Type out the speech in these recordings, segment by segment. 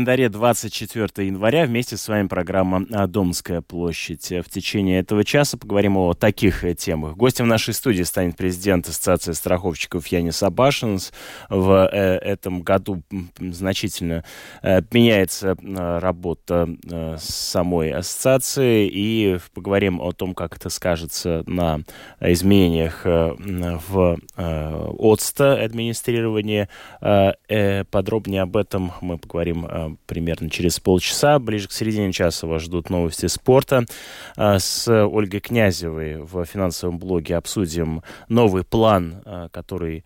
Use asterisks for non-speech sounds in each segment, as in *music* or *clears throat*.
календаре 24 января. Вместе с вами программа «Домская площадь». В течение этого часа поговорим о таких темах. Гостем нашей студии станет президент Ассоциации страховщиков Янис Абашинс. В э, этом году значительно э, меняется э, работа самой ассоциации. И поговорим о том, как это скажется на изменениях в ОЦТа администрирования. Подробнее об этом мы поговорим примерно через полчаса. Ближе к середине часа вас ждут новости спорта. А, с Ольгой Князевой в финансовом блоге обсудим новый план, а, который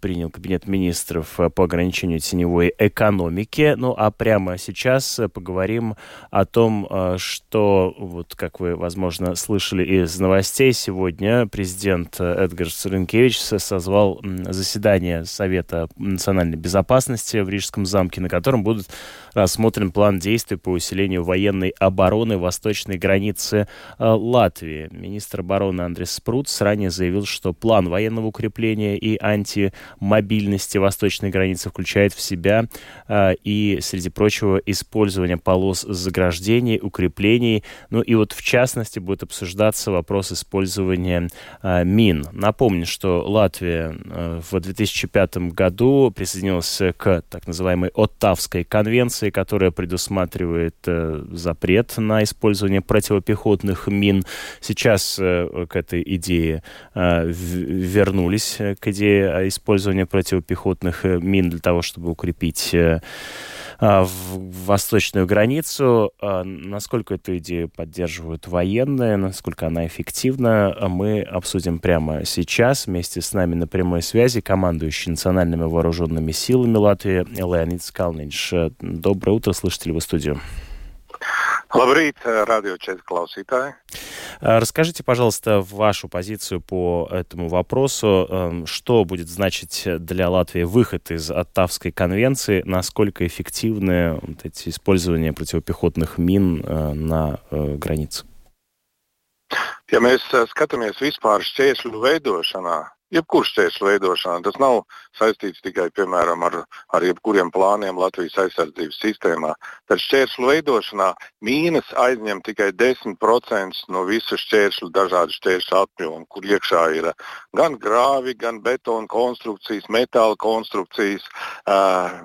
принял Кабинет министров э, по ограничению теневой экономики. Ну а прямо сейчас э, поговорим о том, что, вот как вы, возможно, слышали из новостей, сегодня президент Эдгар Саренкевич созвал заседание Совета национальной безопасности в Рижском замке, на котором будут рассмотрен план действий по усилению военной обороны восточной границы Латвии. Министр обороны Андрес Спрутс ранее заявил, что план военного укрепления и анти мобильности восточной границы включает в себя э, и, среди прочего, использование полос заграждений, укреплений. Ну и вот в частности будет обсуждаться вопрос использования э, мин. Напомню, что Латвия э, в 2005 году присоединилась к так называемой Оттавской конвенции, которая предусматривает э, запрет на использование противопехотных мин. Сейчас э, к этой идее э, вернулись, к идее использования противопехотных э, мин для того, чтобы укрепить э, а, в восточную границу. А, насколько эту идею поддерживают военные, насколько она эффективна, мы обсудим прямо сейчас. Вместе с нами на прямой связи командующий национальными вооруженными силами Латвии Леонид Скалнинш. Доброе утро, слышите ли вы студию? Labrīt, радио Честь klausītāji. Расскажите, пожалуйста, вашу позицию по этому вопросу. Эм, что будет значить для Латвии выход из Оттавской конвенции? Насколько эффективны вот эти использования противопехотных мин э, на э, границе? Ja mēs skatāmies vispār šķieslu veidošanā, jebkurš ceļš veidošanā. Tas nav saistīts tikai piemēram, ar, ar jebkuriem plāniem Latvijas aizsardzības sistēmā. Tad šķērslu veidošanā mīnas aizņem tikai 10% no visu šķērslu, dažādu šķērslu apjomu, kur iekšā ir gan grāvi, gan betona konstrukcijas, metāla konstrukcijas,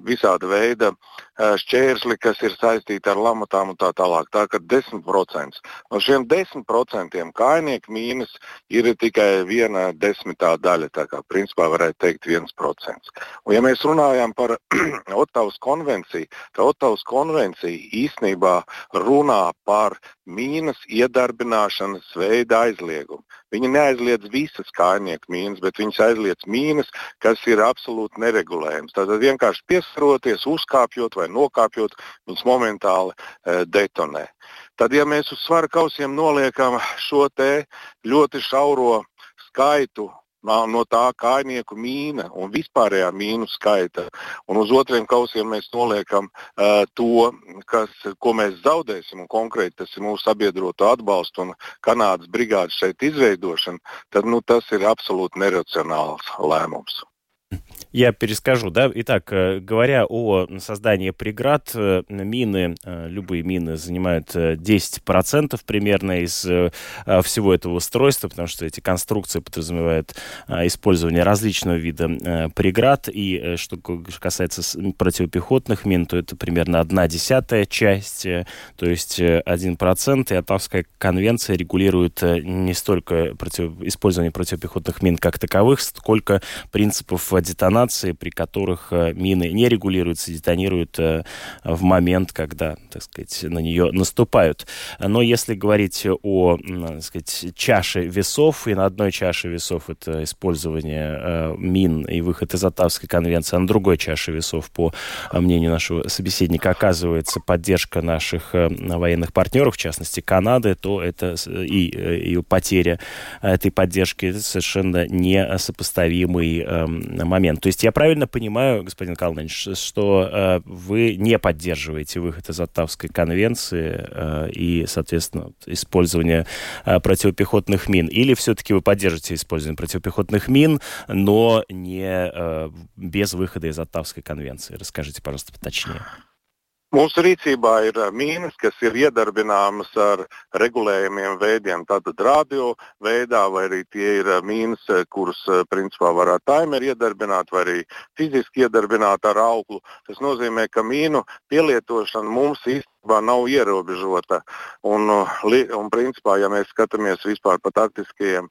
visāda veida šķērsli, kas ir saistīti ar lamatām un tā tālāk. Tā kā 10% no šiem 10% kājnieku mīnas ir tikai viena desmitā daļa. Tā kā principā varētu teikt 1%. Un ja mēs runājam par *clears throat* Ottavas konvenciju, tad Ottavas konvencija īstenībā runā par mīnas iedarbināšanas veida aizliegumu. Viņi neaizliedz visas kājnieku mīnas, bet viņas aizliedz mīnas, kas ir absolūti neregulējams. Tātad vienkārši piesaroties, uzkāpjot vai nokāpjot, viņas momentāli e, detonē. Tad, ja mēs uz svara kausiem noliekam šo ļoti šauro skaitu no tā kājnieku mīna un vispārējā mīnu skaita. Un uz otriem kausiem mēs noliekam uh, to, kas, ko mēs zaudēsim, un konkrēti tas ir mūsu sabiedroto atbalstu un Kanādas brigādes šeit izveidošana, tad nu, tas ir absolūti neracionāls lēmums. Я перескажу, да. Итак, э, говоря о создании преград, э, мины, э, любые мины занимают 10% примерно из всего этого устройства, потому что эти конструкции подразумевают использование различного вида преград. И что касается противопехотных мин, то это примерно одна десятая часть, то есть 1%. И Оттавская конвенция регулирует не столько против... использование противопехотных мин как таковых, сколько принципов детонации при которых э, мины не регулируются, детонируют э, в момент, когда, так сказать, на нее наступают. Но если говорить о, так сказать, чаше весов, и на одной чаше весов это использование э, мин и выход из Оттавской конвенции, а на другой чаше весов, по мнению нашего собеседника, оказывается поддержка наших военных партнеров, в частности Канады, то это и, и потеря этой поддержки это совершенно несопоставимый момент. То есть я правильно понимаю, господин Калныч, что э, вы не поддерживаете выход из Оттавской конвенции э, и, соответственно, использование э, противопехотных мин? Или все-таки вы поддерживаете использование противопехотных мин, но не э, без выхода из Оттавской конвенции? Расскажите, пожалуйста, поточнее. Mūsu rīcībā ir mīnas, kas ir iedarbināmas ar regulējumiem veidiem, tātad radio veidā, vai arī tie ir mīnas, kuras principā var ar taimeri iedarbināt, vai arī fiziski iedarbināt ar auklu. Tas nozīmē, ka mīnu pielietošana mums īstenībā nav ierobežota. Un, un principā, ja mēs skatāmies vispār par taktiskajiem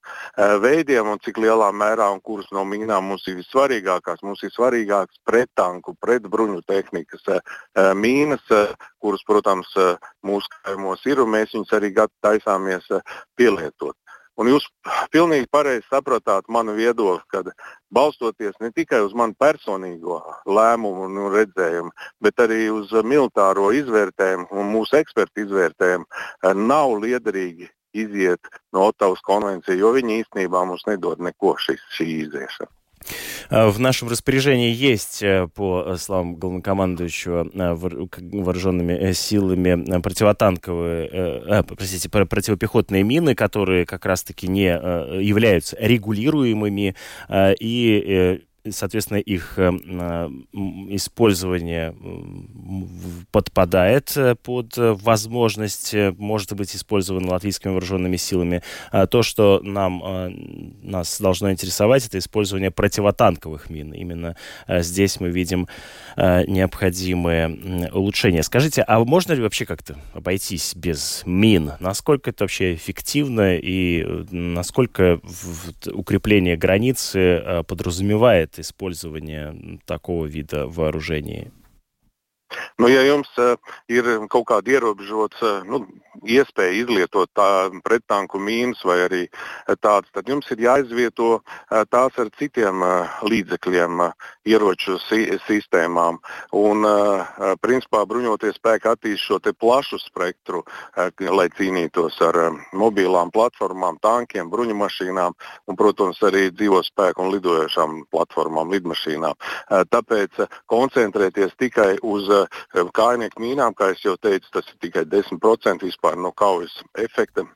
veidiem un cik lielā mērā un kuras no mīnām mums ir vissvarīgākās, mums ir svarīgākas prettanku, pretbruņu tehnikas mīnas, kuras, protams, mūsu kaimos ir, un mēs viņus arī taisāmies pielietot. Un jūs pilnīgi pareizi sapratāt manu viedokli, kad balstoties ne tikai uz manu personīgo lēmumu un redzējumu, bet arī uz militāro izvērtējumu un mūsu ekspertu izvērtējumu, eh, nav liederīgi iziet no Ottavas konvencijas, jo viņi īstenībā mums nedod neko šis, šī iziešana. Э, в нашем распоряжении есть, э, по словам главнокомандующего э, вооруженными силами, противотанковые, простите, противопехотные мины, которые как раз-таки не являются регулируемыми и соответственно, их э, использование подпадает э, под возможность, э, может быть использовано латвийскими вооруженными силами. А то, что нам, нас должно интересовать, это использование противотанковых мин. Именно здесь мы видим необходимые улучшения. Скажите, а можно ли вообще как-то обойтись без мин? Насколько это вообще эффективно и насколько укрепление границы подразумевает использование такого вида вооружений? Nu, ja jums uh, ir kaut kāda ierobežota nu, iespēja izlietot tā, prettanku mīnus vai arī tādas, tad jums ir jāizvieto uh, tās ar citiem uh, līdzekļiem, uh, ieroču si sistēmām. Un, uh, principā bruņoties spēki attīst šo plašu spektru, uh, lai cīnītos ar uh, mobilām platformām, tankiem, bruņu mašīnām un, protams, arī dzīvo spēku un lidojošām platformām, lidmašīnām. Uh, tāpēc uh, koncentrēties tikai uz uh, kājnieku mīnām, kā jau teicu, tas ir tikai 10% vispār no kaujas efekta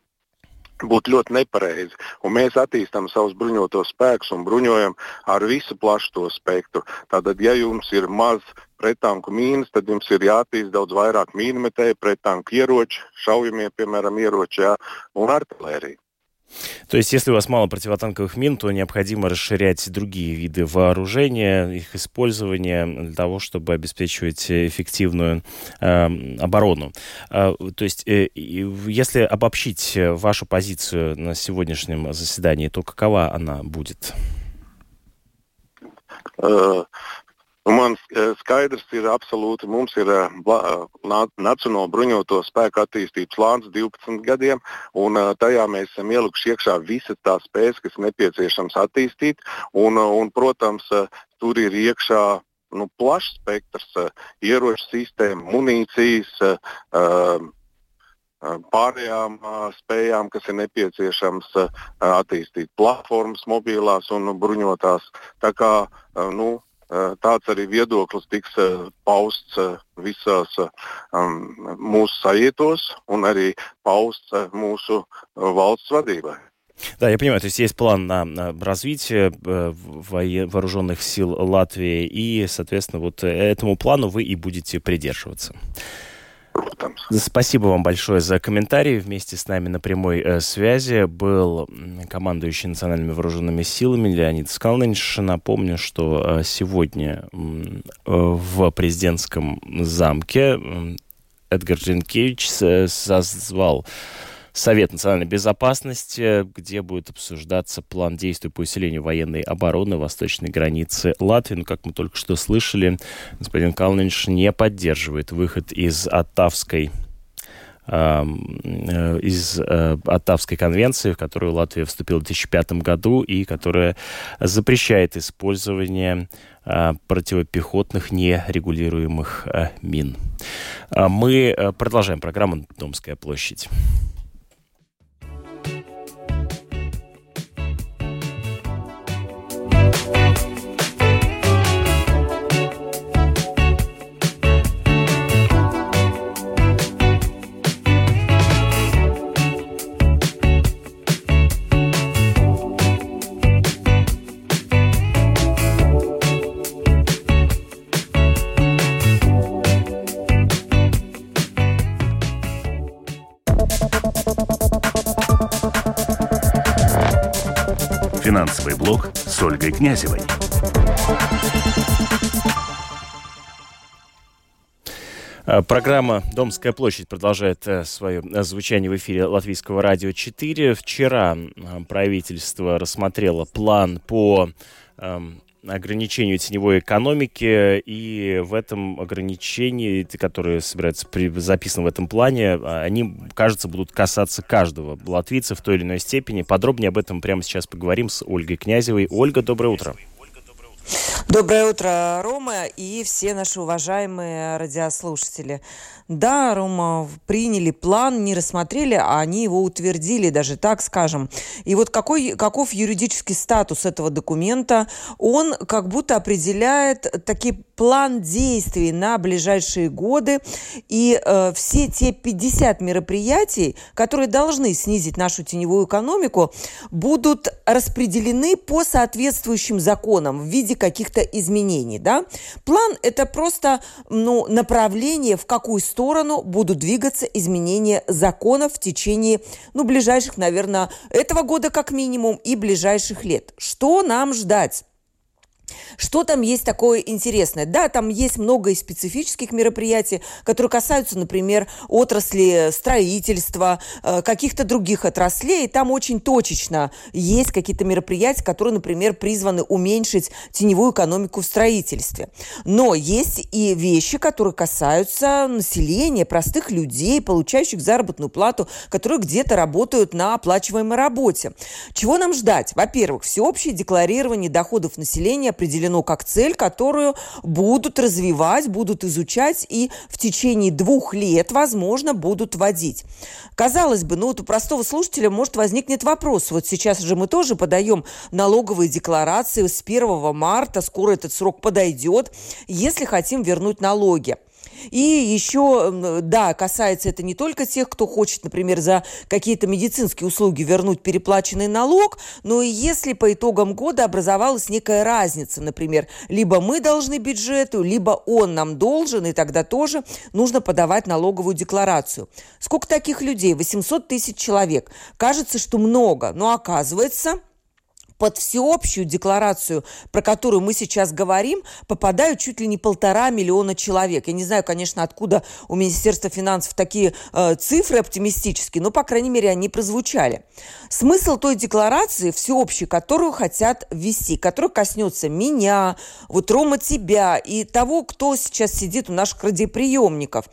būtu ļoti nepareizi. Un mēs attīstām savus bruņotos spēkus un bruņojam ar visu plašu to spektru. Tātad, ja jums ir maz prettanku mīnas, tad jums ir jāattīst daudz vairāk mīnmetēju, prettanku ieroči, šaujamie, piemēram, ieroči jā, un artilērija. То есть, если у вас мало противотанковых мин, то необходимо расширять другие виды вооружения, их использование для того, чтобы обеспечивать эффективную э, оборону. Э, то есть, э, если обобщить вашу позицию на сегодняшнем заседании, то какова она будет? Э, Man eh, skaidrs ir absolūti, mums ir uh, Nacionālo bruņoto spēku attīstības plāns 12 gadiem, un uh, tajā mēs esam ielikuši iekšā visas tās spējas, kas nepieciešams attīstīt. Un, uh, un, protams, tur ir iekšā nu, plašs spektrs ieroču sistēmu, munīcijas pārējām spējām, kas ir nepieciešams attīstīt platformas, mobilās un bruņotās. Tā kā, nu, tāds arī viedoklis tiks pausts visās mūsu sajietos un arī pausts mūsu valsts vadībai. Да, я понимаю, то есть есть план на, на развитие вооруженных сил Латвии, и, соответственно, вот этому плану вы и будете придерживаться. Спасибо вам большое за комментарий. Вместе с нами на прямой э, связи был командующий национальными вооруженными силами Леонид Скалнинш. Напомню, что э, сегодня э, в президентском замке Эдгар Джинкевич созвал Совет национальной безопасности, где будет обсуждаться план действий по усилению военной обороны восточной границы Латвии. Ну, как мы только что слышали, господин Калнинш не поддерживает выход из Оттавской э, из э, Оттавской конвенции, в которую Латвия вступила в 2005 году и которая запрещает использование э, противопехотных нерегулируемых мин. А мы продолжаем программу «Домская площадь». Князевой. А, программа «Домская площадь» продолжает э, свое э, звучание в эфире Латвийского радио 4. Вчера правительство рассмотрело план по эм, ограничению теневой экономики, и в этом ограничении, которые собираются при, записаны в этом плане, а, они, кажется, будут касаться каждого латвийца в той или иной степени. Подробнее об этом прямо сейчас поговорим с Ольгой Князевой. Ольга, доброе утро. Доброе утро, Рома, и все наши уважаемые радиослушатели. Да, Рома, приняли план, не рассмотрели, а они его утвердили, даже так скажем. И вот какой, каков юридический статус этого документа? Он как будто определяет такие план действий на ближайшие годы. И э, все те 50 мероприятий, которые должны снизить нашу теневую экономику, будут распределены по соответствующим законам в виде каких-то изменений. Да? План – это просто ну, направление, в какую сторону сторону будут двигаться изменения законов в течение, ну, ближайших, наверное, этого года как минимум и ближайших лет. Что нам ждать? Что там есть такое интересное? Да, там есть много и специфических мероприятий, которые касаются, например, отрасли строительства, э, каких-то других отраслей. И там очень точечно есть какие-то мероприятия, которые, например, призваны уменьшить теневую экономику в строительстве. Но есть и вещи, которые касаются населения, простых людей, получающих заработную плату, которые где-то работают на оплачиваемой работе. Чего нам ждать? Во-первых, всеобщее декларирование доходов населения определено как цель, которую будут развивать, будут изучать и в течение двух лет, возможно, будут вводить. Казалось бы, ну вот у простого слушателя может возникнет вопрос. Вот сейчас же мы тоже подаем налоговые декларации с 1 марта, скоро этот срок подойдет, если хотим вернуть налоги. И еще, да, касается это не только тех, кто хочет, например, за какие-то медицинские услуги вернуть переплаченный налог, но и если по итогам года образовалась некая разница, например, либо мы должны бюджету, либо он нам должен, и тогда тоже нужно подавать налоговую декларацию. Сколько таких людей? 800 тысяч человек. Кажется, что много, но оказывается, под всеобщую декларацию, про которую мы сейчас говорим, попадают чуть ли не полтора миллиона человек. Я не знаю, конечно, откуда у Министерства финансов такие э, цифры оптимистические, но, по крайней мере, они прозвучали. Смысл той декларации всеобщей, которую хотят ввести, которая коснется меня, вот Рома тебя и того, кто сейчас сидит у наших радиоприемников.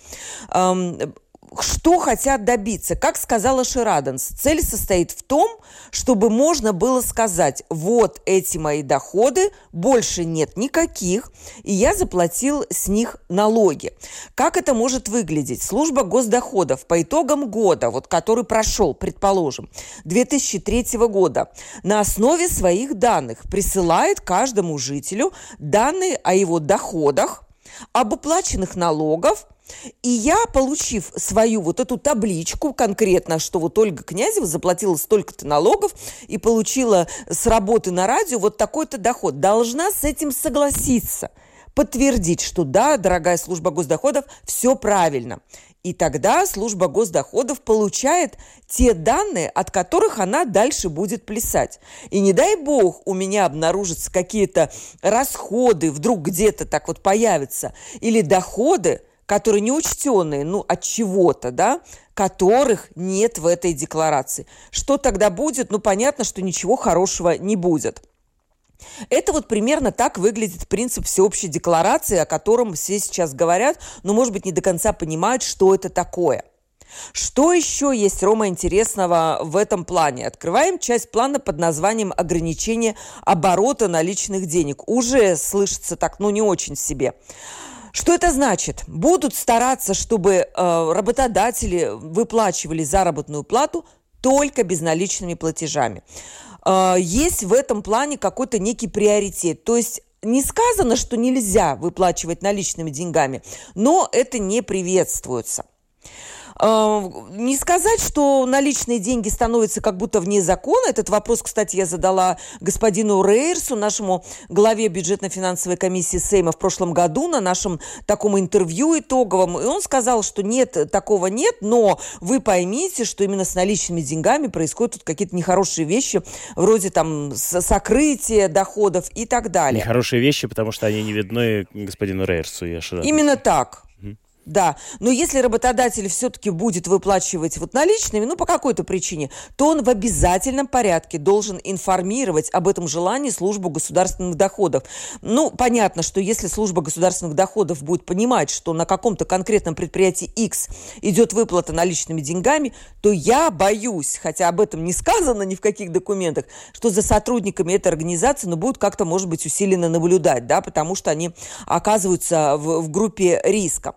Эм, что хотят добиться. Как сказала Шираденс, цель состоит в том, чтобы можно было сказать, вот эти мои доходы, больше нет никаких, и я заплатил с них налоги. Как это может выглядеть? Служба госдоходов по итогам года, вот который прошел, предположим, 2003 года, на основе своих данных присылает каждому жителю данные о его доходах, об уплаченных налогов и я, получив свою вот эту табличку конкретно, что вот Ольга Князева заплатила столько-то налогов и получила с работы на радио вот такой-то доход, должна с этим согласиться подтвердить, что да, дорогая служба госдоходов, все правильно. И тогда служба госдоходов получает те данные, от которых она дальше будет плясать. И не дай бог у меня обнаружатся какие-то расходы, вдруг где-то так вот появятся, или доходы, которые не учтенные, ну, от чего-то, да, которых нет в этой декларации. Что тогда будет? Ну, понятно, что ничего хорошего не будет. Это вот примерно так выглядит принцип всеобщей декларации, о котором все сейчас говорят, но, может быть, не до конца понимают, что это такое. Что еще есть, Рома, интересного в этом плане? Открываем часть плана под названием «Ограничение оборота наличных денег». Уже слышится так, ну, не очень себе. Что это значит? Будут стараться, чтобы э, работодатели выплачивали заработную плату только безналичными платежами. Э, есть в этом плане какой-то некий приоритет. То есть не сказано, что нельзя выплачивать наличными деньгами, но это не приветствуется. Э, не сказать, что наличные деньги становятся как будто вне закона. Этот вопрос, кстати, я задала господину Рейерсу, нашему главе бюджетно-финансовой комиссии Сейма в прошлом году на нашем таком интервью итоговом. И он сказал, что нет, такого нет, но вы поймите, что именно с наличными деньгами происходят тут какие-то нехорошие вещи, вроде там сокрытия доходов и так далее. Нехорошие вещи, потому что они не видны господину Рейерсу. Я Именно так. Да, но если работодатель все-таки будет выплачивать вот наличными, ну, по какой-то причине, то он в обязательном порядке должен информировать об этом желании службу государственных доходов. Ну, понятно, что если служба государственных доходов будет понимать, что на каком-то конкретном предприятии X идет выплата наличными деньгами, то я боюсь, хотя об этом не сказано ни в каких документах, что за сотрудниками этой организации, ну, будут как-то, может быть, усиленно наблюдать, да, потому что они оказываются в, в группе риска.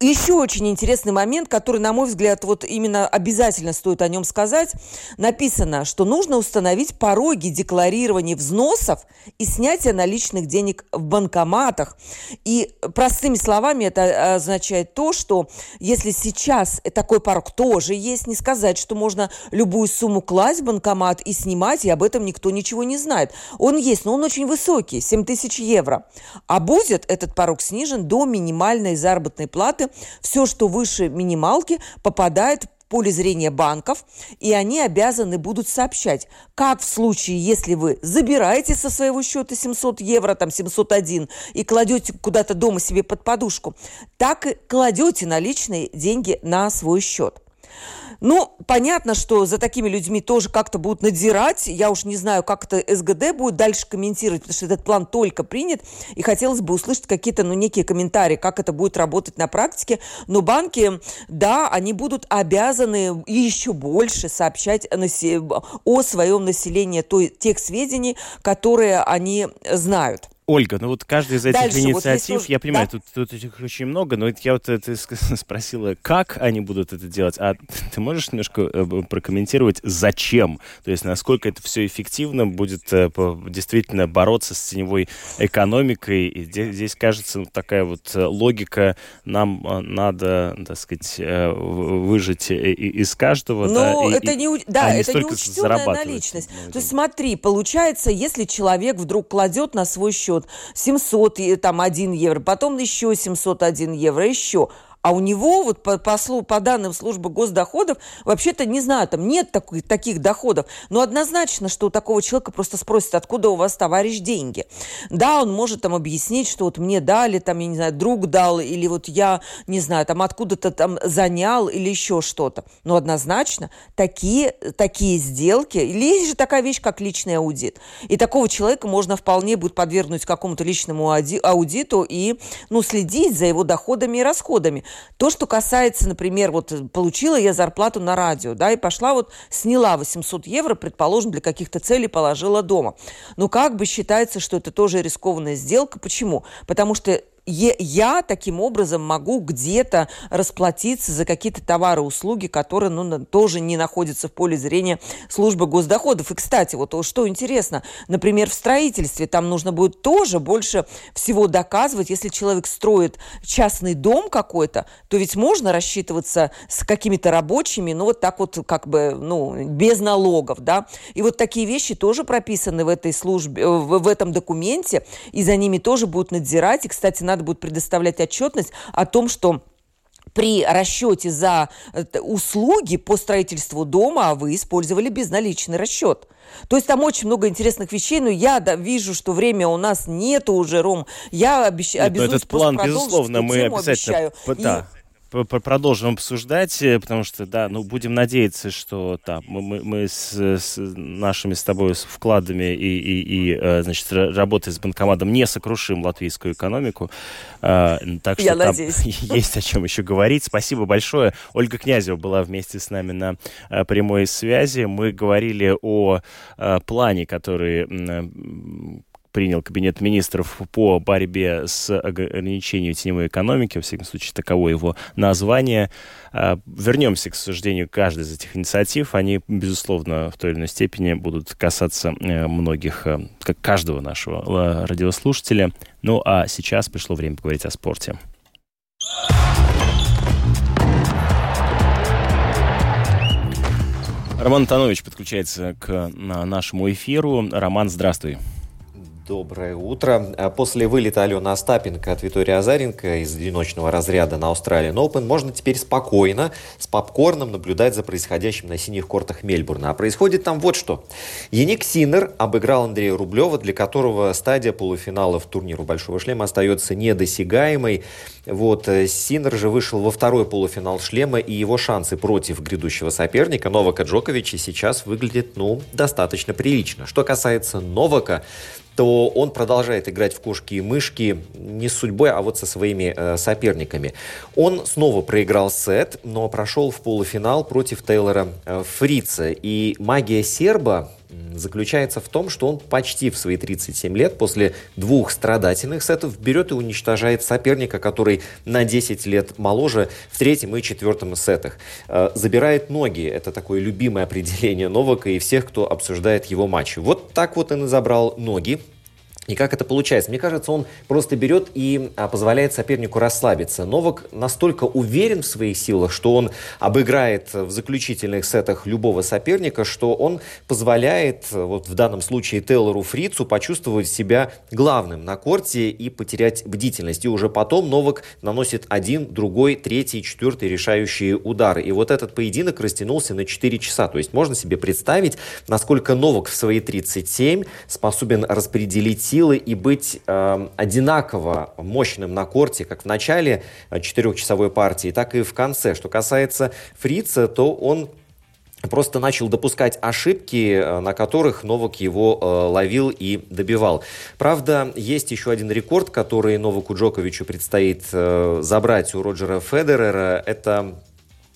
Еще очень интересный момент, который, на мой взгляд, вот именно обязательно стоит о нем сказать. Написано, что нужно установить пороги декларирования взносов и снятия наличных денег в банкоматах. И простыми словами это означает то, что если сейчас такой порог тоже есть, не сказать, что можно любую сумму класть в банкомат и снимать, и об этом никто ничего не знает. Он есть, но он очень высокий, 7 тысяч евро. А будет этот порог снижен до минимальной заработной платы все, что выше минималки, попадает в поле зрения банков, и они обязаны будут сообщать, как в случае, если вы забираете со своего счета 700 евро, там 701, и кладете куда-то дома себе под подушку, так и кладете наличные деньги на свой счет. Ну, понятно, что за такими людьми тоже как-то будут надзирать. Я уж не знаю, как это СГД будет дальше комментировать, потому что этот план только принят. И хотелось бы услышать какие-то, ну, некие комментарии, как это будет работать на практике. Но банки, да, они будут обязаны еще больше сообщать о своем населении той, тех сведений, которые они знают. Ольга, ну вот каждая из этих Дальше, инициатив, вот я понимаю, да? тут, тут их очень много, но я вот ты *laughs* спросила, как они будут это делать, а *laughs* ты можешь немножко э, прокомментировать, зачем? То есть насколько это все эффективно будет э, действительно бороться с теневой экономикой? И здесь, здесь кажется, такая вот э, логика, нам надо, так сказать, выжить из каждого. Ну, да, это и, не, да, а это не учтенная наличность. То есть смотри, получается, если человек вдруг кладет на свой счет 700, там, 1 евро, потом еще 701 евро, еще. А у него, вот по, по, по данным службы госдоходов, вообще-то, не знаю, там нет такой, таких доходов. Но однозначно, что у такого человека просто спросят, откуда у вас, товарищ, деньги. Да, он может там объяснить, что вот мне дали, там, я не знаю, друг дал, или вот я, не знаю, там откуда-то там занял, или еще что-то. Но однозначно такие, такие сделки, или есть же такая вещь, как личный аудит. И такого человека можно вполне будет подвергнуть какому-то личному аудиту и, ну, следить за его доходами и расходами. То, что касается, например, вот э, получила я зарплату на радио, да, и пошла вот, сняла 800 евро, предположим, для каких-то целей положила дома. Но как бы считается, что это тоже рискованная сделка. Почему? Потому что я таким образом могу где-то расплатиться за какие-то товары, услуги, которые ну, тоже не находятся в поле зрения службы госдоходов. И, кстати, вот что интересно, например, в строительстве там нужно будет тоже больше всего доказывать. Если человек строит частный дом какой-то, то ведь можно рассчитываться с какими-то рабочими, ну, вот так вот как бы, ну, без налогов, да. И вот такие вещи тоже прописаны в этой службе, в, в этом документе, и за ними тоже будут надзирать. И, кстати, надо надо будет предоставлять отчетность о том, что при расчете за э, услуги по строительству дома вы использовали безналичный расчет. То есть там очень много интересных вещей, но я да, вижу, что время у нас нету уже, Ром. Я обещ... Нет, обязуюсь этот план, безусловно, мы обязательно... Обещаю. Да продолжим обсуждать, э, потому что, да, ну, будем надеяться, что да, мы, мы, с, с нашими с тобой вкладами и, и, и, э, значит, работой с банкоматом не сокрушим латвийскую экономику. А, так что Я там надеюсь. *laughs* есть о чем еще говорить. Спасибо большое. Ольга Князева была вместе с нами на э, прямой связи. Мы говорили о плане, который принял Кабинет министров по борьбе с ограничением теневой экономики, во всяком случае, таково его название. А, вернемся к сожалению, каждой из этих инициатив. Они, безусловно, в той или иной степени будут касаться э, многих, э, как каждого нашего э, радиослушателя. Ну а сейчас пришло время поговорить о спорте. Роман Танович подключается к нашему эфиру. Роман, здравствуй. Доброе утро. А после вылета Алены Остапенко от Витории Азаренко из одиночного разряда на Australian Open можно теперь спокойно, с попкорном наблюдать за происходящим на синих кортах Мельбурна. А происходит там вот что. Яник Синер обыграл Андрея Рублева, для которого стадия полуфинала в турниру Большого шлема остается недосягаемой. Вот. Э, Синер же вышел во второй полуфинал шлема, и его шансы против грядущего соперника Новака Джоковича сейчас выглядят, ну, достаточно прилично. Что касается Новака, то он продолжает играть в кошки и мышки не с судьбой, а вот со своими э, соперниками. Он снова проиграл сет, но прошел в полуфинал против Тейлора э, Фрица. И магия серба заключается в том, что он почти в свои 37 лет после двух страдательных сетов берет и уничтожает соперника, который на 10 лет моложе в третьем и четвертом сетах. Э, забирает ноги. Это такое любимое определение Новака и всех, кто обсуждает его матчи. Вот так вот и забрал ноги и как это получается? Мне кажется, он просто берет и а, позволяет сопернику расслабиться. Новак настолько уверен в своих силах, что он обыграет в заключительных сетах любого соперника, что он позволяет, вот в данном случае Тейлору Фрицу, почувствовать себя главным на корте и потерять бдительность. И уже потом Новак наносит один, другой, третий, четвертый решающие удары. И вот этот поединок растянулся на 4 часа. То есть можно себе представить, насколько Новак в свои 37 способен распределить силы силы и быть э, одинаково мощным на корте, как в начале э, четырехчасовой партии, так и в конце. Что касается Фрица, то он просто начал допускать ошибки, э, на которых Новак его э, ловил и добивал. Правда, есть еще один рекорд, который Новаку Джоковичу предстоит э, забрать у Роджера Федерера. Это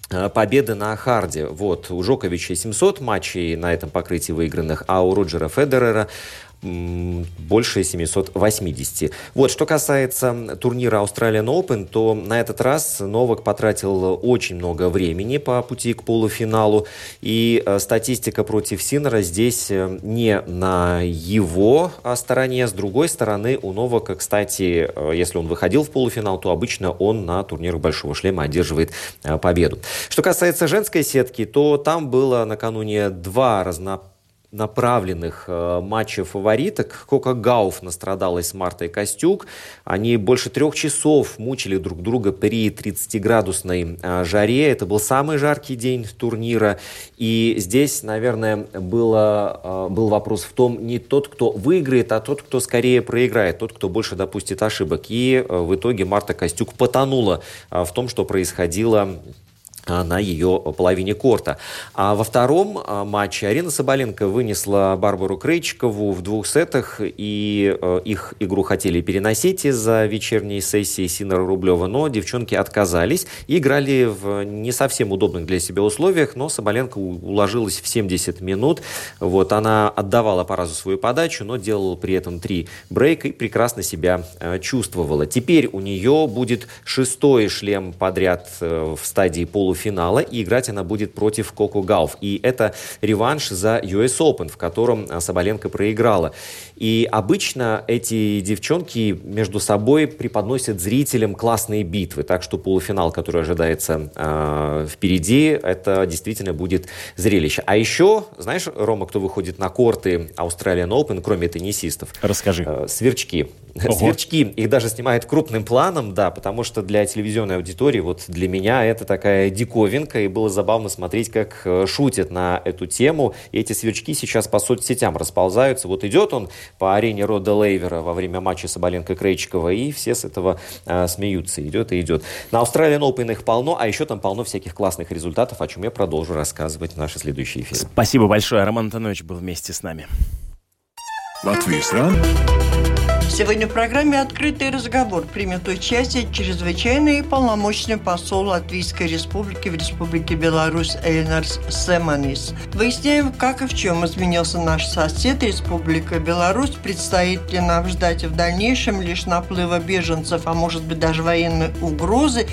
э, победы на харде. Вот, у Джоковича 700 матчей на этом покрытии выигранных, а у Роджера Федерера больше 780. Вот, что касается турнира Australian Open, то на этот раз Новак потратил очень много времени по пути к полуфиналу, и э, статистика против Синера здесь э, не на его а, стороне. С другой стороны, у Новака, кстати, э, если он выходил в полуфинал, то обычно он на турнирах Большого Шлема одерживает победу. Что касается женской сетки, то там было накануне два разнообразных направленных э, матчей фавориток. Кока Гауф настрадалась Мартой Костюк. Они больше трех часов мучили друг друга при 30-градусной э, жаре. Это был самый жаркий день турнира. И здесь, наверное, было, э, был вопрос в том, не тот, кто выиграет, а тот, кто скорее проиграет, тот, кто больше допустит ошибок. И в итоге Марта Костюк потонула в том, что происходило на ее половине корта. А во втором а, матче Арина Соболенко вынесла Барбару Крейчикову в двух сетах, и э, их игру хотели переносить из-за вечерней сессии Синера Рублева, но девчонки отказались и играли в не совсем удобных для себя условиях, но Соболенко уложилась в 70 минут. Вот, она отдавала по разу свою подачу, но делала при этом три брейка и прекрасно себя э, чувствовала. Теперь у нее будет шестой шлем подряд э, в стадии полу полуфинала, и играть она будет против Коко Гауф. И это реванш за US Open, в котором а, Соболенко проиграла. И обычно эти девчонки между собой преподносят зрителям классные битвы. Так что полуфинал, который ожидается э, впереди, это действительно будет зрелище. А еще, знаешь, Рома, кто выходит на корты Australian Open, кроме теннисистов? Расскажи. Э, сверчки. Ого. Сверчки. Их даже снимают крупным планом, да, потому что для телевизионной аудитории, вот для меня это такая диковинка, и было забавно смотреть, как э, шутят на эту тему. И эти сверчки сейчас по соцсетям расползаются. Вот идет он по арене Рода Лейвера во время матча Соболенко-Крейчикова, и все с этого э, смеются. Идет и идет. На Australian Open их полно, а еще там полно всяких классных результатов, о чем я продолжу рассказывать в наши следующие эфиры. Спасибо большое. Роман Антонович был вместе с нами. Латвийс рад. Сегодня в программе «Открытый разговор» примет участие чрезвычайный и полномочный посол Латвийской Республики в Республике Беларусь Эйнарс Семанис. Выясняем, как и в чем изменился наш сосед. Республика Беларусь, предстоит ли нам ждать в дальнейшем лишь наплыва беженцев, а может быть даже военной угрозы,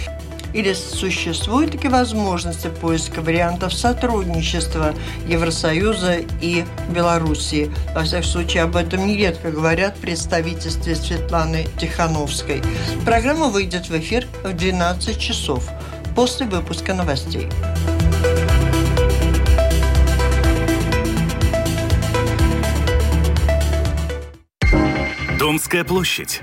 или существуют такие возможности поиска вариантов сотрудничества Евросоюза и Белоруссии. Во всяком случае, об этом нередко говорят в представительстве Светланы Тихановской. Программа выйдет в эфир в 12 часов после выпуска новостей. Домская площадь.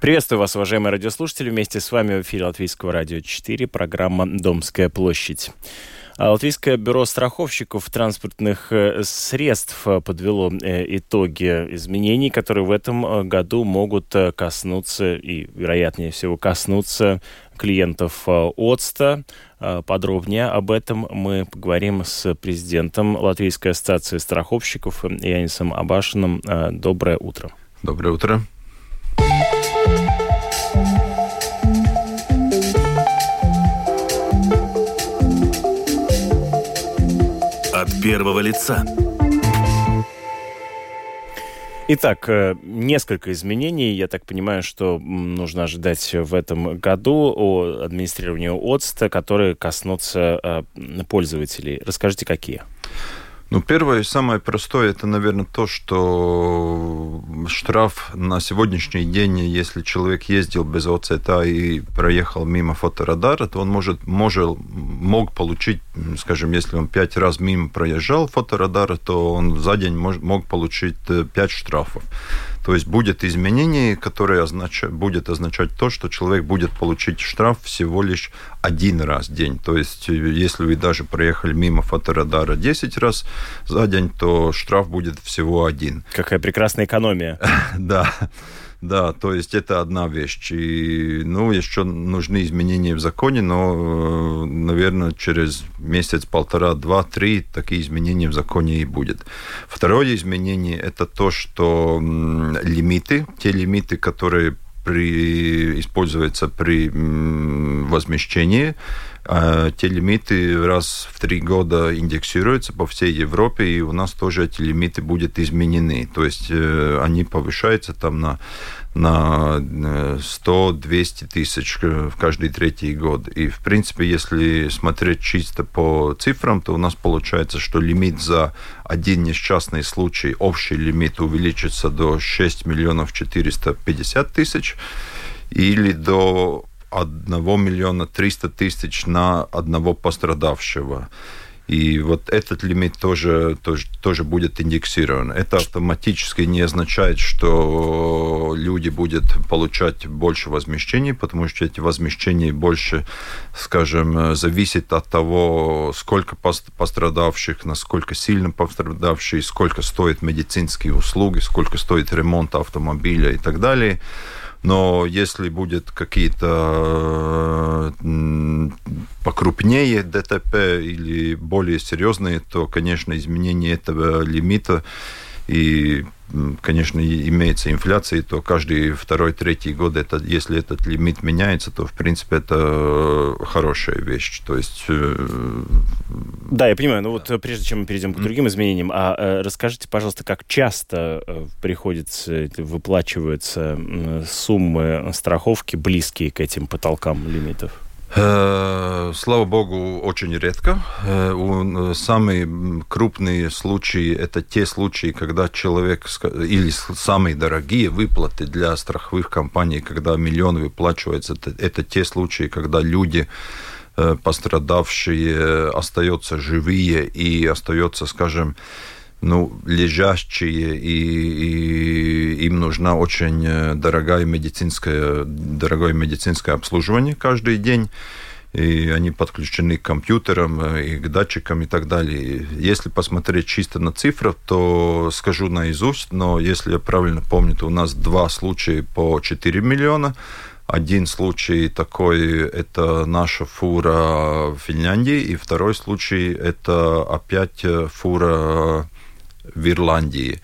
Приветствую вас, уважаемые радиослушатели. Вместе с вами в эфире Латвийского радио 4, программа «Домская площадь». А Латвийское бюро страховщиков транспортных э, средств подвело э, итоги изменений, которые в этом э, году могут коснуться и, вероятнее всего, коснуться клиентов ОЦТа. Подробнее об этом мы поговорим с президентом Латвийской ассоциации страховщиков Янисом Абашиным. Доброе утро. Доброе утро. Первого лица. Итак, э, несколько изменений. Я так понимаю, что нужно ожидать в этом году о администрировании ОЦТа, которые коснутся э, пользователей. Расскажите, какие? Ну, первое и самое простое, это, наверное, то, что штраф на сегодняшний день, если человек ездил без ОЦТ и проехал мимо фоторадара, то он может, может, мог получить, скажем, если он пять раз мимо проезжал фоторадара, то он за день мог, получить э, пять штрафов. То есть будет изменение, которое означ... будет означать то, что человек будет получить штраф всего лишь один раз в день. То есть э, если вы даже проехали мимо фоторадара 10 раз за день, то штраф будет всего один. Какая прекрасная экономия. *laughs* Да. Да, то есть это одна вещь. И, ну, еще нужны изменения в законе, но, э, наверное, через месяц, полтора, два, три такие изменения в законе и будет. Второе изменение – это то, что лимиты, те лимиты, которые при, используются при возмещении, те лимиты раз в три года индексируются по всей Европе, и у нас тоже эти лимиты будут изменены. То есть э, они повышаются там на на 100-200 тысяч в каждый третий год. И, в принципе, если смотреть чисто по цифрам, то у нас получается, что лимит за один несчастный случай, общий лимит увеличится до 6 миллионов 450 тысяч или до 1 миллиона 300 тысяч на одного пострадавшего. И вот этот лимит тоже, тоже, тоже будет индексирован. Это автоматически не означает, что люди будут получать больше возмещений, потому что эти возмещения больше, скажем, зависят от того, сколько пострадавших, насколько сильно пострадавшие, сколько стоят медицинские услуги, сколько стоит ремонт автомобиля и так далее. Но если будет какие-то покрупнее ДТП или более серьезные, то, конечно, изменение этого лимита и конечно, имеется инфляция, то каждый второй, третий год, это, если этот лимит меняется, то, в принципе, это хорошая вещь. То есть... Э, да, я понимаю. Ну вот прежде чем мы перейдем к другим изменениям, а э, расскажите, пожалуйста, как часто э, приходится, выплачиваются суммы страховки близкие к этим потолкам лимитов? Э, слава богу, очень редко. Э, самые крупные случаи – это те случаи, когда человек, или самые дорогие выплаты для страховых компаний, когда миллион выплачивается, это, это те случаи, когда люди э, пострадавшие остаются живые и остаются, скажем, ну, лежащие, и, и им нужна очень э, дорогая медицинская, дорогое медицинское обслуживание каждый день и они подключены к компьютерам э, и к датчикам и так далее. Если посмотреть чисто на цифры, то скажу наизусть, но если я правильно помню, то у нас два случая по 4 миллиона. Один случай такой – это наша фура в Финляндии, и второй случай – это опять э, фура Virlanģija.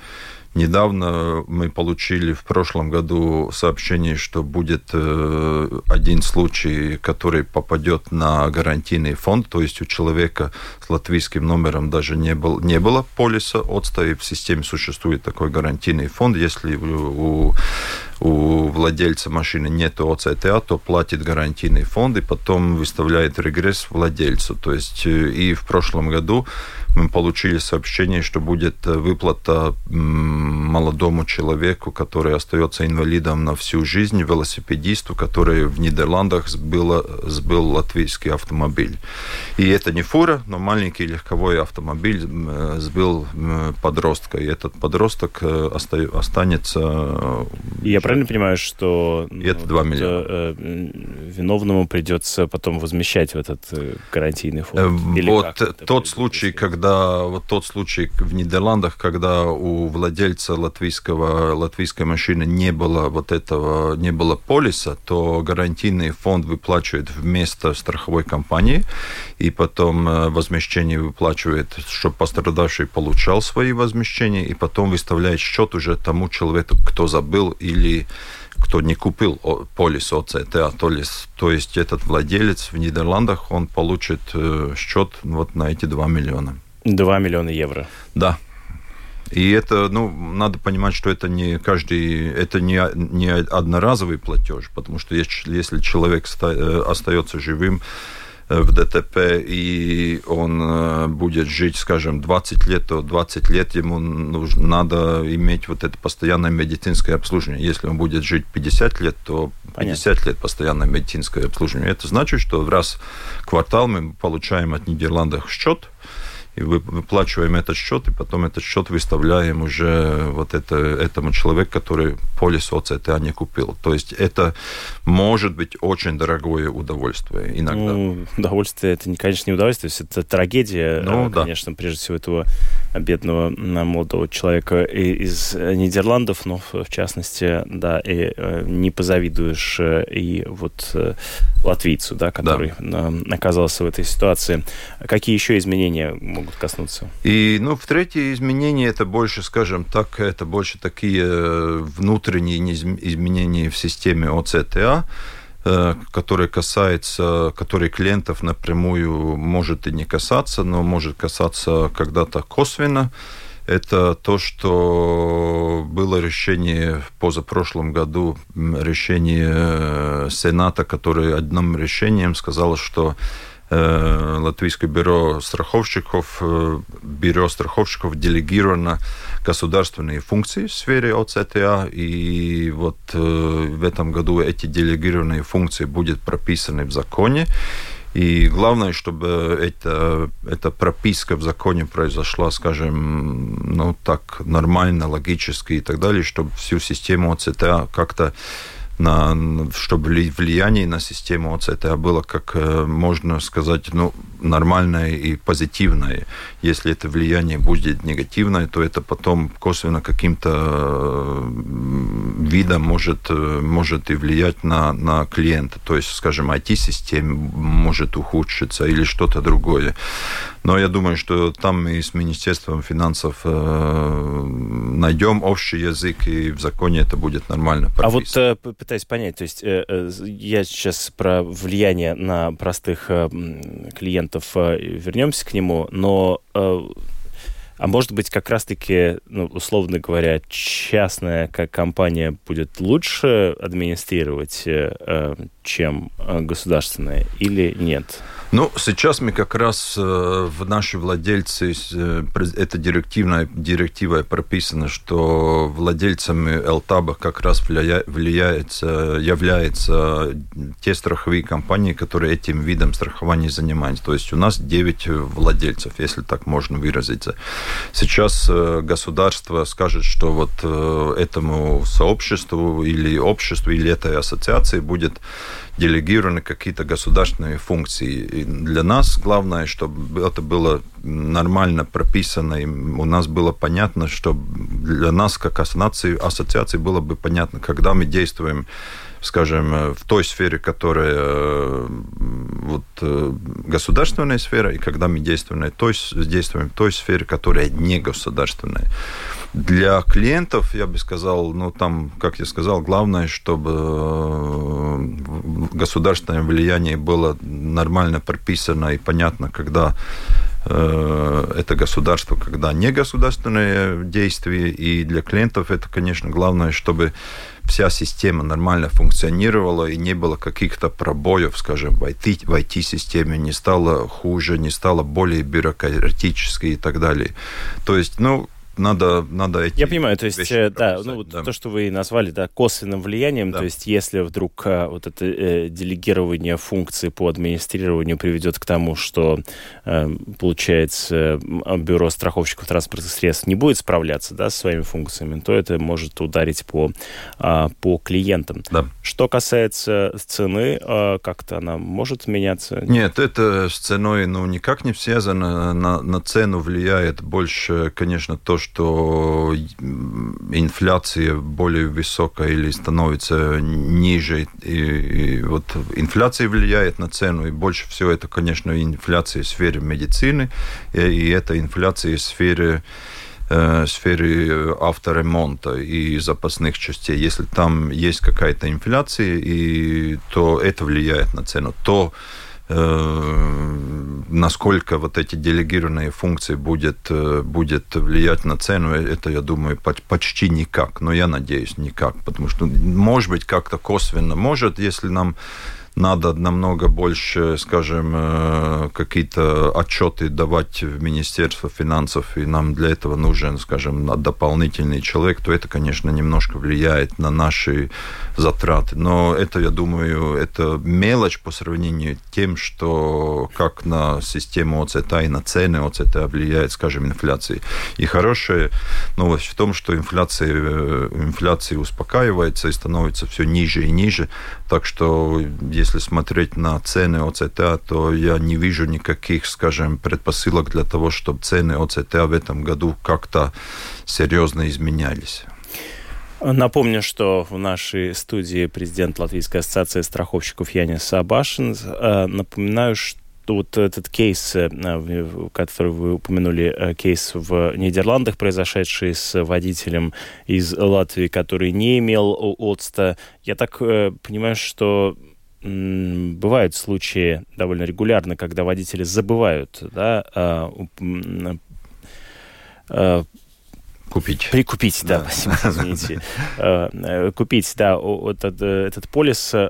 Недавно мы получили в прошлом году сообщение, что будет э, один случай, который попадет на гарантийный фонд, то есть у человека с латвийским номером даже не, был, не было полиса отста, и в системе существует такой гарантийный фонд. Если у, у владельца машины нет ОЦТА, то платит гарантийный фонд и потом выставляет регресс владельцу. То есть э, и в прошлом году мы получили сообщение, что будет э, выплата молодому человеку, который остается инвалидом на всю жизнь, велосипедисту, который в Нидерландах сбил, сбил латвийский автомобиль. И это не фура, но маленький легковой автомобиль сбил подростка. И этот подросток останется... Я правильно понимаю, что... И это 2 миллиона. Виновному придется потом возмещать в этот гарантийный фонд? Или вот тот случай, когда вот тот случай в Нидерландах, когда у владельца латвийского, латвийской машины не было вот этого, не было полиса, то гарантийный фонд выплачивает вместо страховой компании, и потом э, возмещение выплачивает, чтобы пострадавший получал свои возмещения, и потом выставляет счет уже тому человеку, кто забыл или кто не купил полис ОЦТА, то есть, то есть этот владелец в Нидерландах, он получит э, счет вот на эти 2 миллиона. 2 миллиона евро. Да. И это, ну, надо понимать, что это не каждый, это не, не одноразовый платеж, потому что если, если человек э, остается живым, Э, в ДТП, и он э, будет жить, скажем, 20 лет, то 20 лет ему нужно, надо иметь вот это постоянное медицинское обслуживание. Если он будет жить 50 лет, то 50 Понятно. лет постоянное медицинское обслуживание. Это значит, что раз в квартал мы получаем от Нидерландов счет, и выплачиваем этот счет, и потом этот счет выставляем уже вот это, этому человеку, который полис ОЦТА не купил. То есть это может быть очень дорогое удовольствие иногда. Ну, удовольствие, это, конечно, не удовольствие, это трагедия, ну, конечно, да. прежде всего, этого бедного молодого человека из Нидерландов, но в частности, да, и э, не позавидуешь э, и вот э, латвийцу, да, который да. оказался в этой ситуации. Какие еще изменения могут коснуться? И, ну, в третье изменение это больше, скажем так, это больше такие внутренние изменения в системе ОЦТА, который касается, который клиентов напрямую может и не касаться, но может касаться когда-то косвенно. Это то, что было решение в позапрошлом году, решение э, Сената, которое одним решением сказало, что э, Латвийское бюро страховщиков, бюро страховщиков делегировано государственные функции в сфере ОЦТА, и вот в этом году эти делегированные функции будут прописаны в законе, и главное, чтобы эта, эта прописка в законе произошла, скажем, ну так нормально, логически и так далее, чтобы всю систему ОЦТА как-то на, чтобы влияние на систему ОЦТА было, как э, можно сказать, ну, нормальное и позитивное. Если это влияние будет негативное, то это потом косвенно каким-то э, видом может, э, может и влиять на, на клиента. То есть, скажем, IT-система может ухудшиться или что-то другое. Но я думаю, что там мы с Министерством финансов э, найдем общий язык, и в законе это будет нормально прописано. А вот э, пытаюсь понять, то есть э, э, я сейчас про влияние на простых э, клиентов э, вернемся к нему, но а может быть, как раз-таки, ну, условно говоря, частная как компания будет лучше администрировать, чем государственная, или нет? Ну, сейчас мы как раз э, в наши владельцы, э, это директивная, директива прописано, что владельцами ЛТАБа как раз влияется, являются те страховые компании, которые этим видом страхования занимаются. То есть у нас 9 владельцев, если так можно выразиться. Сейчас э, государство скажет, что вот этому сообществу или обществу, или этой ассоциации будет делегированы какие-то государственные функции. И для нас главное, чтобы это было нормально прописано, и у нас было понятно, что для нас, как ассоциации, ассоциации, было бы понятно, когда мы действуем скажем, в той сфере, которая вот, государственная сфера, и когда мы действуем, той, действуем в той сфере, которая не государственная. Для клиентов, я бы сказал, ну там, как я сказал, главное, чтобы э, государственное влияние было нормально прописано и понятно, когда э, это государство, когда не государственные действия. И для клиентов это, конечно, главное, чтобы вся система нормально функционировала и не было каких-то пробоев, скажем, в IT, в IT-системе, не стало хуже, не стало более бюрократической и так далее. То есть, ну, надо, надо эти Я понимаю, то есть, вещи э, да, ну, да. то, что вы назвали, да, косвенным влиянием, Да. то есть, если вдруг э, вот это э, делегирование функций по администрированию приведет к тому, что, э, получается, бюро страховщиков транспортных средств не будет справляться, да, со своими функциями, то это может ударить по, а, по клиентам. Да. Что касается цены, э, как-то она может меняться? Нет, это с ценой ну, никак не связано. На, на цену влияет больше, конечно, то, что инфляция более высокая или становится ниже. И, и вот инфляция влияет на цену, и больше всего это, конечно, инфляция в сфере медицины, и, и это инфляция в сфере э, сфере авторемонта и запасных частей. Если там есть какая-то инфляция, и, то это влияет на цену. То э, насколько вот эти делегированные функции будет, э, будет влиять на цену, это, я думаю, поч- почти никак. Но я надеюсь, никак. Потому что, может быть, как-то косвенно. Может, если нам надо намного больше, скажем, э, какие-то отчеты давать в Министерство финансов, и нам для этого нужен, скажем, дополнительный человек, то это, конечно, немножко влияет на наши затраты. Но это, я думаю, это мелочь по сравнению с тем, что как на систему ОЦТ и на цены ОЦТ влияет, скажем, инфляция. И хорошая новость в том, что инфляция, э, инфляция успокаивается и становится все ниже и ниже. Так что, если смотреть на цены ОЦТ, то я не вижу никаких, скажем, предпосылок для того, чтобы цены ОЦТ в этом году как-то серьезно изменялись. Напомню, что в нашей студии президент Латвийской ассоциации страховщиков Янис Сабашин. Э, Напоминаю, что вот этот кейс, э, который вы упомянули, э, кейс в Нидерландах, произошедший с водителем из Латвии, который не имел о- ОЦТа, я так понимаю, что бывают случаи довольно регулярно, когда водители забывают да, а, а, Купить. Прикупить, да, Да. спасибо, извините. Э, *laughs* э, Купить, да, этот, э, этот полис. э,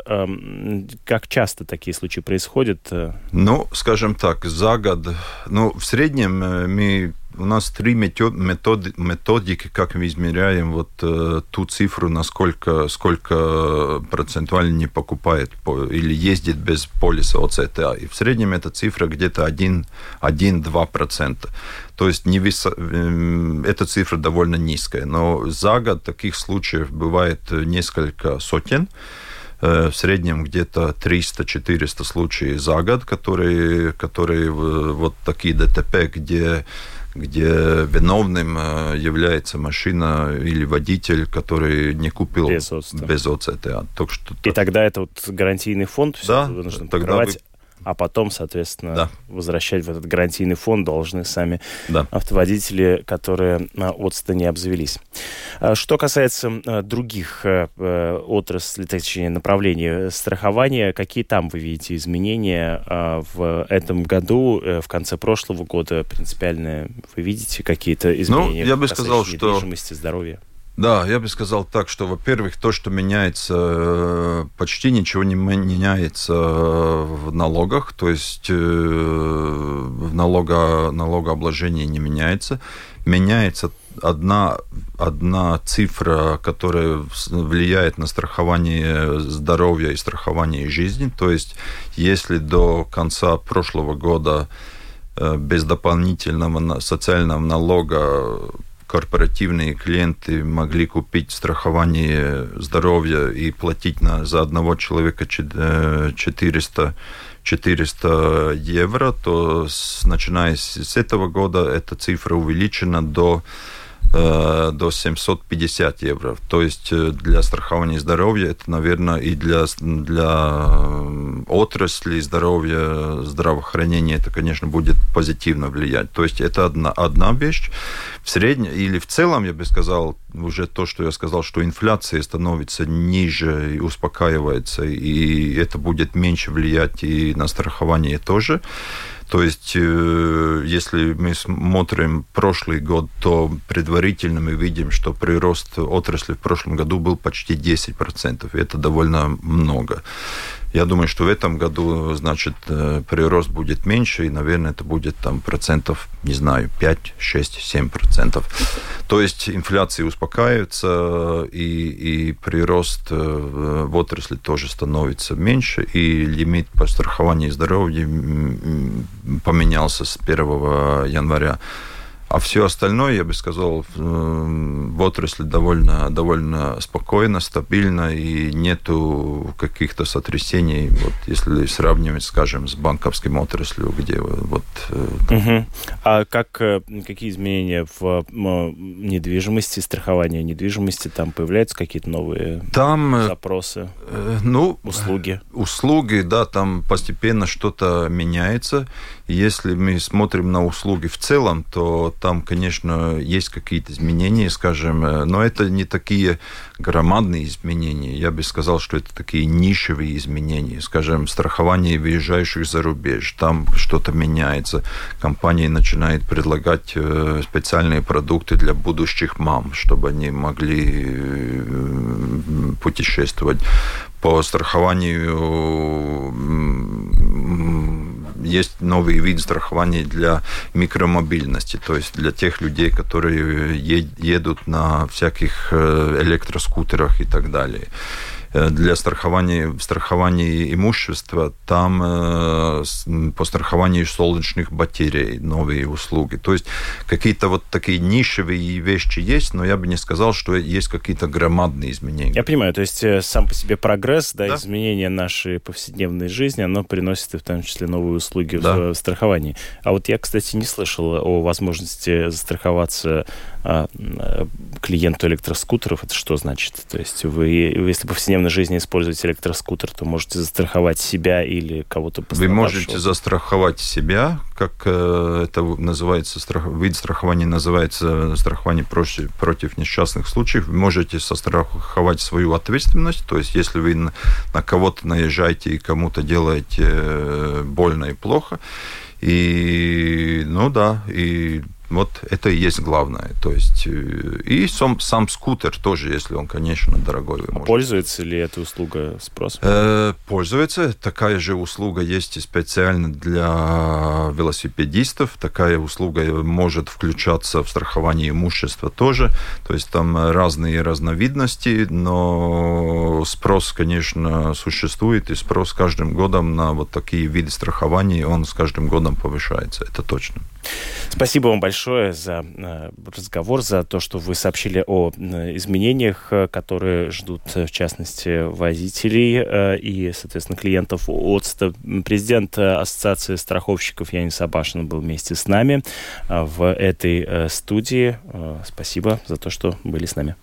Как часто такие случаи происходят? Ну, скажем так, за год, ну, в среднем мы, у нас три метод, методи- методики, как мы измеряем вот э, ту цифру, насколько сколько процентуально не покупает по- или ездит без полиса ОЦТА. И в среднем эта цифра где-то 1-2%. То есть не висо- эм, эта цифра довольно низкая. Но за год таких случаев бывает э, несколько сотен. Э, В среднем где-то 300-400 случаев за год, которые, которые вот такие ДТП, где где виновным э, является машина или водитель, который не купил Без ОЦТ. без. Так что И тогда это вот гарантийный фонд Да, вынужден тогда покрывать, вы- а потом, соответственно, Да. возвращать в этот гарантийный фонд должны сами да. автоводители, которые на ОЦТа не обзавелись. А Что касается э, других э, э, отраслей, точнее, направлений страхования, какие там вы видите изменения а, в этом году, э, в конце прошлого года принципиальные? Вы видите какие-то изменения? Ну, я бы сказал, что- недвижимости, здоровья? Да, я бы сказал так, что, во-первых, то, что меняется, э, почти ничего не ме- меняется э, в налогах, то есть э, в налого, налогообложении не меняется. Меняется одна, одна цифра, которая влияет на страхование здоровья и страхование жизни. То есть, если до конца прошлого года без дополнительного социального налога корпоративные клиенты могли купить страхование здоровья и платить на, за одного человека чет- э, 400, 400 евро, то с, начиная с, этого года эта цифра увеличена до э, до 750 евро. То есть э, для страхования здоровья это, наверное, и для, для э, отрасли здоровья, здравоохранения это, конечно, будет позитивно влиять. То есть это одна, одна вещь. В среднем или в целом, я бы сказал, уже то, что я сказал, что инфляция становится ниже и успокаивается, и это будет меньше влиять и на страхование тоже. То есть, э, если мы смотрим прошлый год, то предварительно мы видим, что прирост отрасли в прошлом году был почти 10%. И это довольно много. Я думаю, что в этом году, значит, э, прирост будет меньше, и, наверное, это будет там процентов, не знаю, 5, 6, 7 процентов. То есть инфляция успокаивается, и, и прирост э, в отрасли тоже становится меньше, и лимит по страхованию здоровья поменялся с 1 января а все остальное, я бы сказал, в отрасли довольно, довольно спокойно, стабильно и нету каких-то сотрясений, вот если сравнивать, скажем, с банковским отраслью, где вот... Угу. А как, э, какие изменения в недвижимости, страхование недвижимости, там появляются какие-то новые там, э, запросы, ну, услуги? Услуги, да, там постепенно что-то меняется. Если мы смотрим на услуги в целом, то там, конечно, есть какие-то изменения, скажем, э, но это не такие громадные изменения. Я бы сказал, что это такие нишевые изменения. Скажем, страхование выезжающих за рубеж. Там что-то меняется. Компания начинает предлагать э, специальные продукты для будущих мам, чтобы они могли э, путешествовать по страхованию есть новый вид страхования для микромобильности, то есть для тех людей, которые едут на всяких э, электроскутерах и так далее. Э, для страхования, страхования имущества, там э, по страхованию солнечных батарей новые услуги. То есть какие-то вот такие нишевые вещи есть, но я бы не сказал, что есть какие-то громадные изменения. Я понимаю, то есть э, сам по себе прогресс, да, да? изменение нашей повседневной жизни, оно приносит и в том числе новые услуги да. в страховании. А вот я, кстати, не слышал о возможности застраховаться а, клиенту электроскутеров. Это что значит? То есть вы, если повседневно повседневной жизни используете электроскутер, то можете застраховать себя или кого-то Вы можете застраховать себя, как э, это называется, страх, вид страхования называется страхование против, против несчастных случаев. Вы можете застраховать свою ответственность, то есть если вы на, на кого-то наезжаете и кому-то делаете э, больно и плохо, и, ну да, и вот это и есть главное. То есть э, и сам, сам скутер тоже, если он, конечно, дорогой. А пользуется ли эта услуга спросом? Э, пользуется. Такая же услуга есть и специально для велосипедистов. Такая услуга может включаться в страхование имущества тоже. То есть там разные разновидности, но спрос, конечно, существует, и спрос каждым годом на вот такие виды страхования, он с каждым годом повышается. Это точно. Спасибо вам большое за э, разговор, за то, что вы сообщили о изменениях, э, которые ждут, э, в частности, водителей и, соответственно, клиентов ОЦТа. Президент Ассоциации страховщиков Янис Сабашин был вместе с нами в этой студии. Спасибо за то, что были с нами.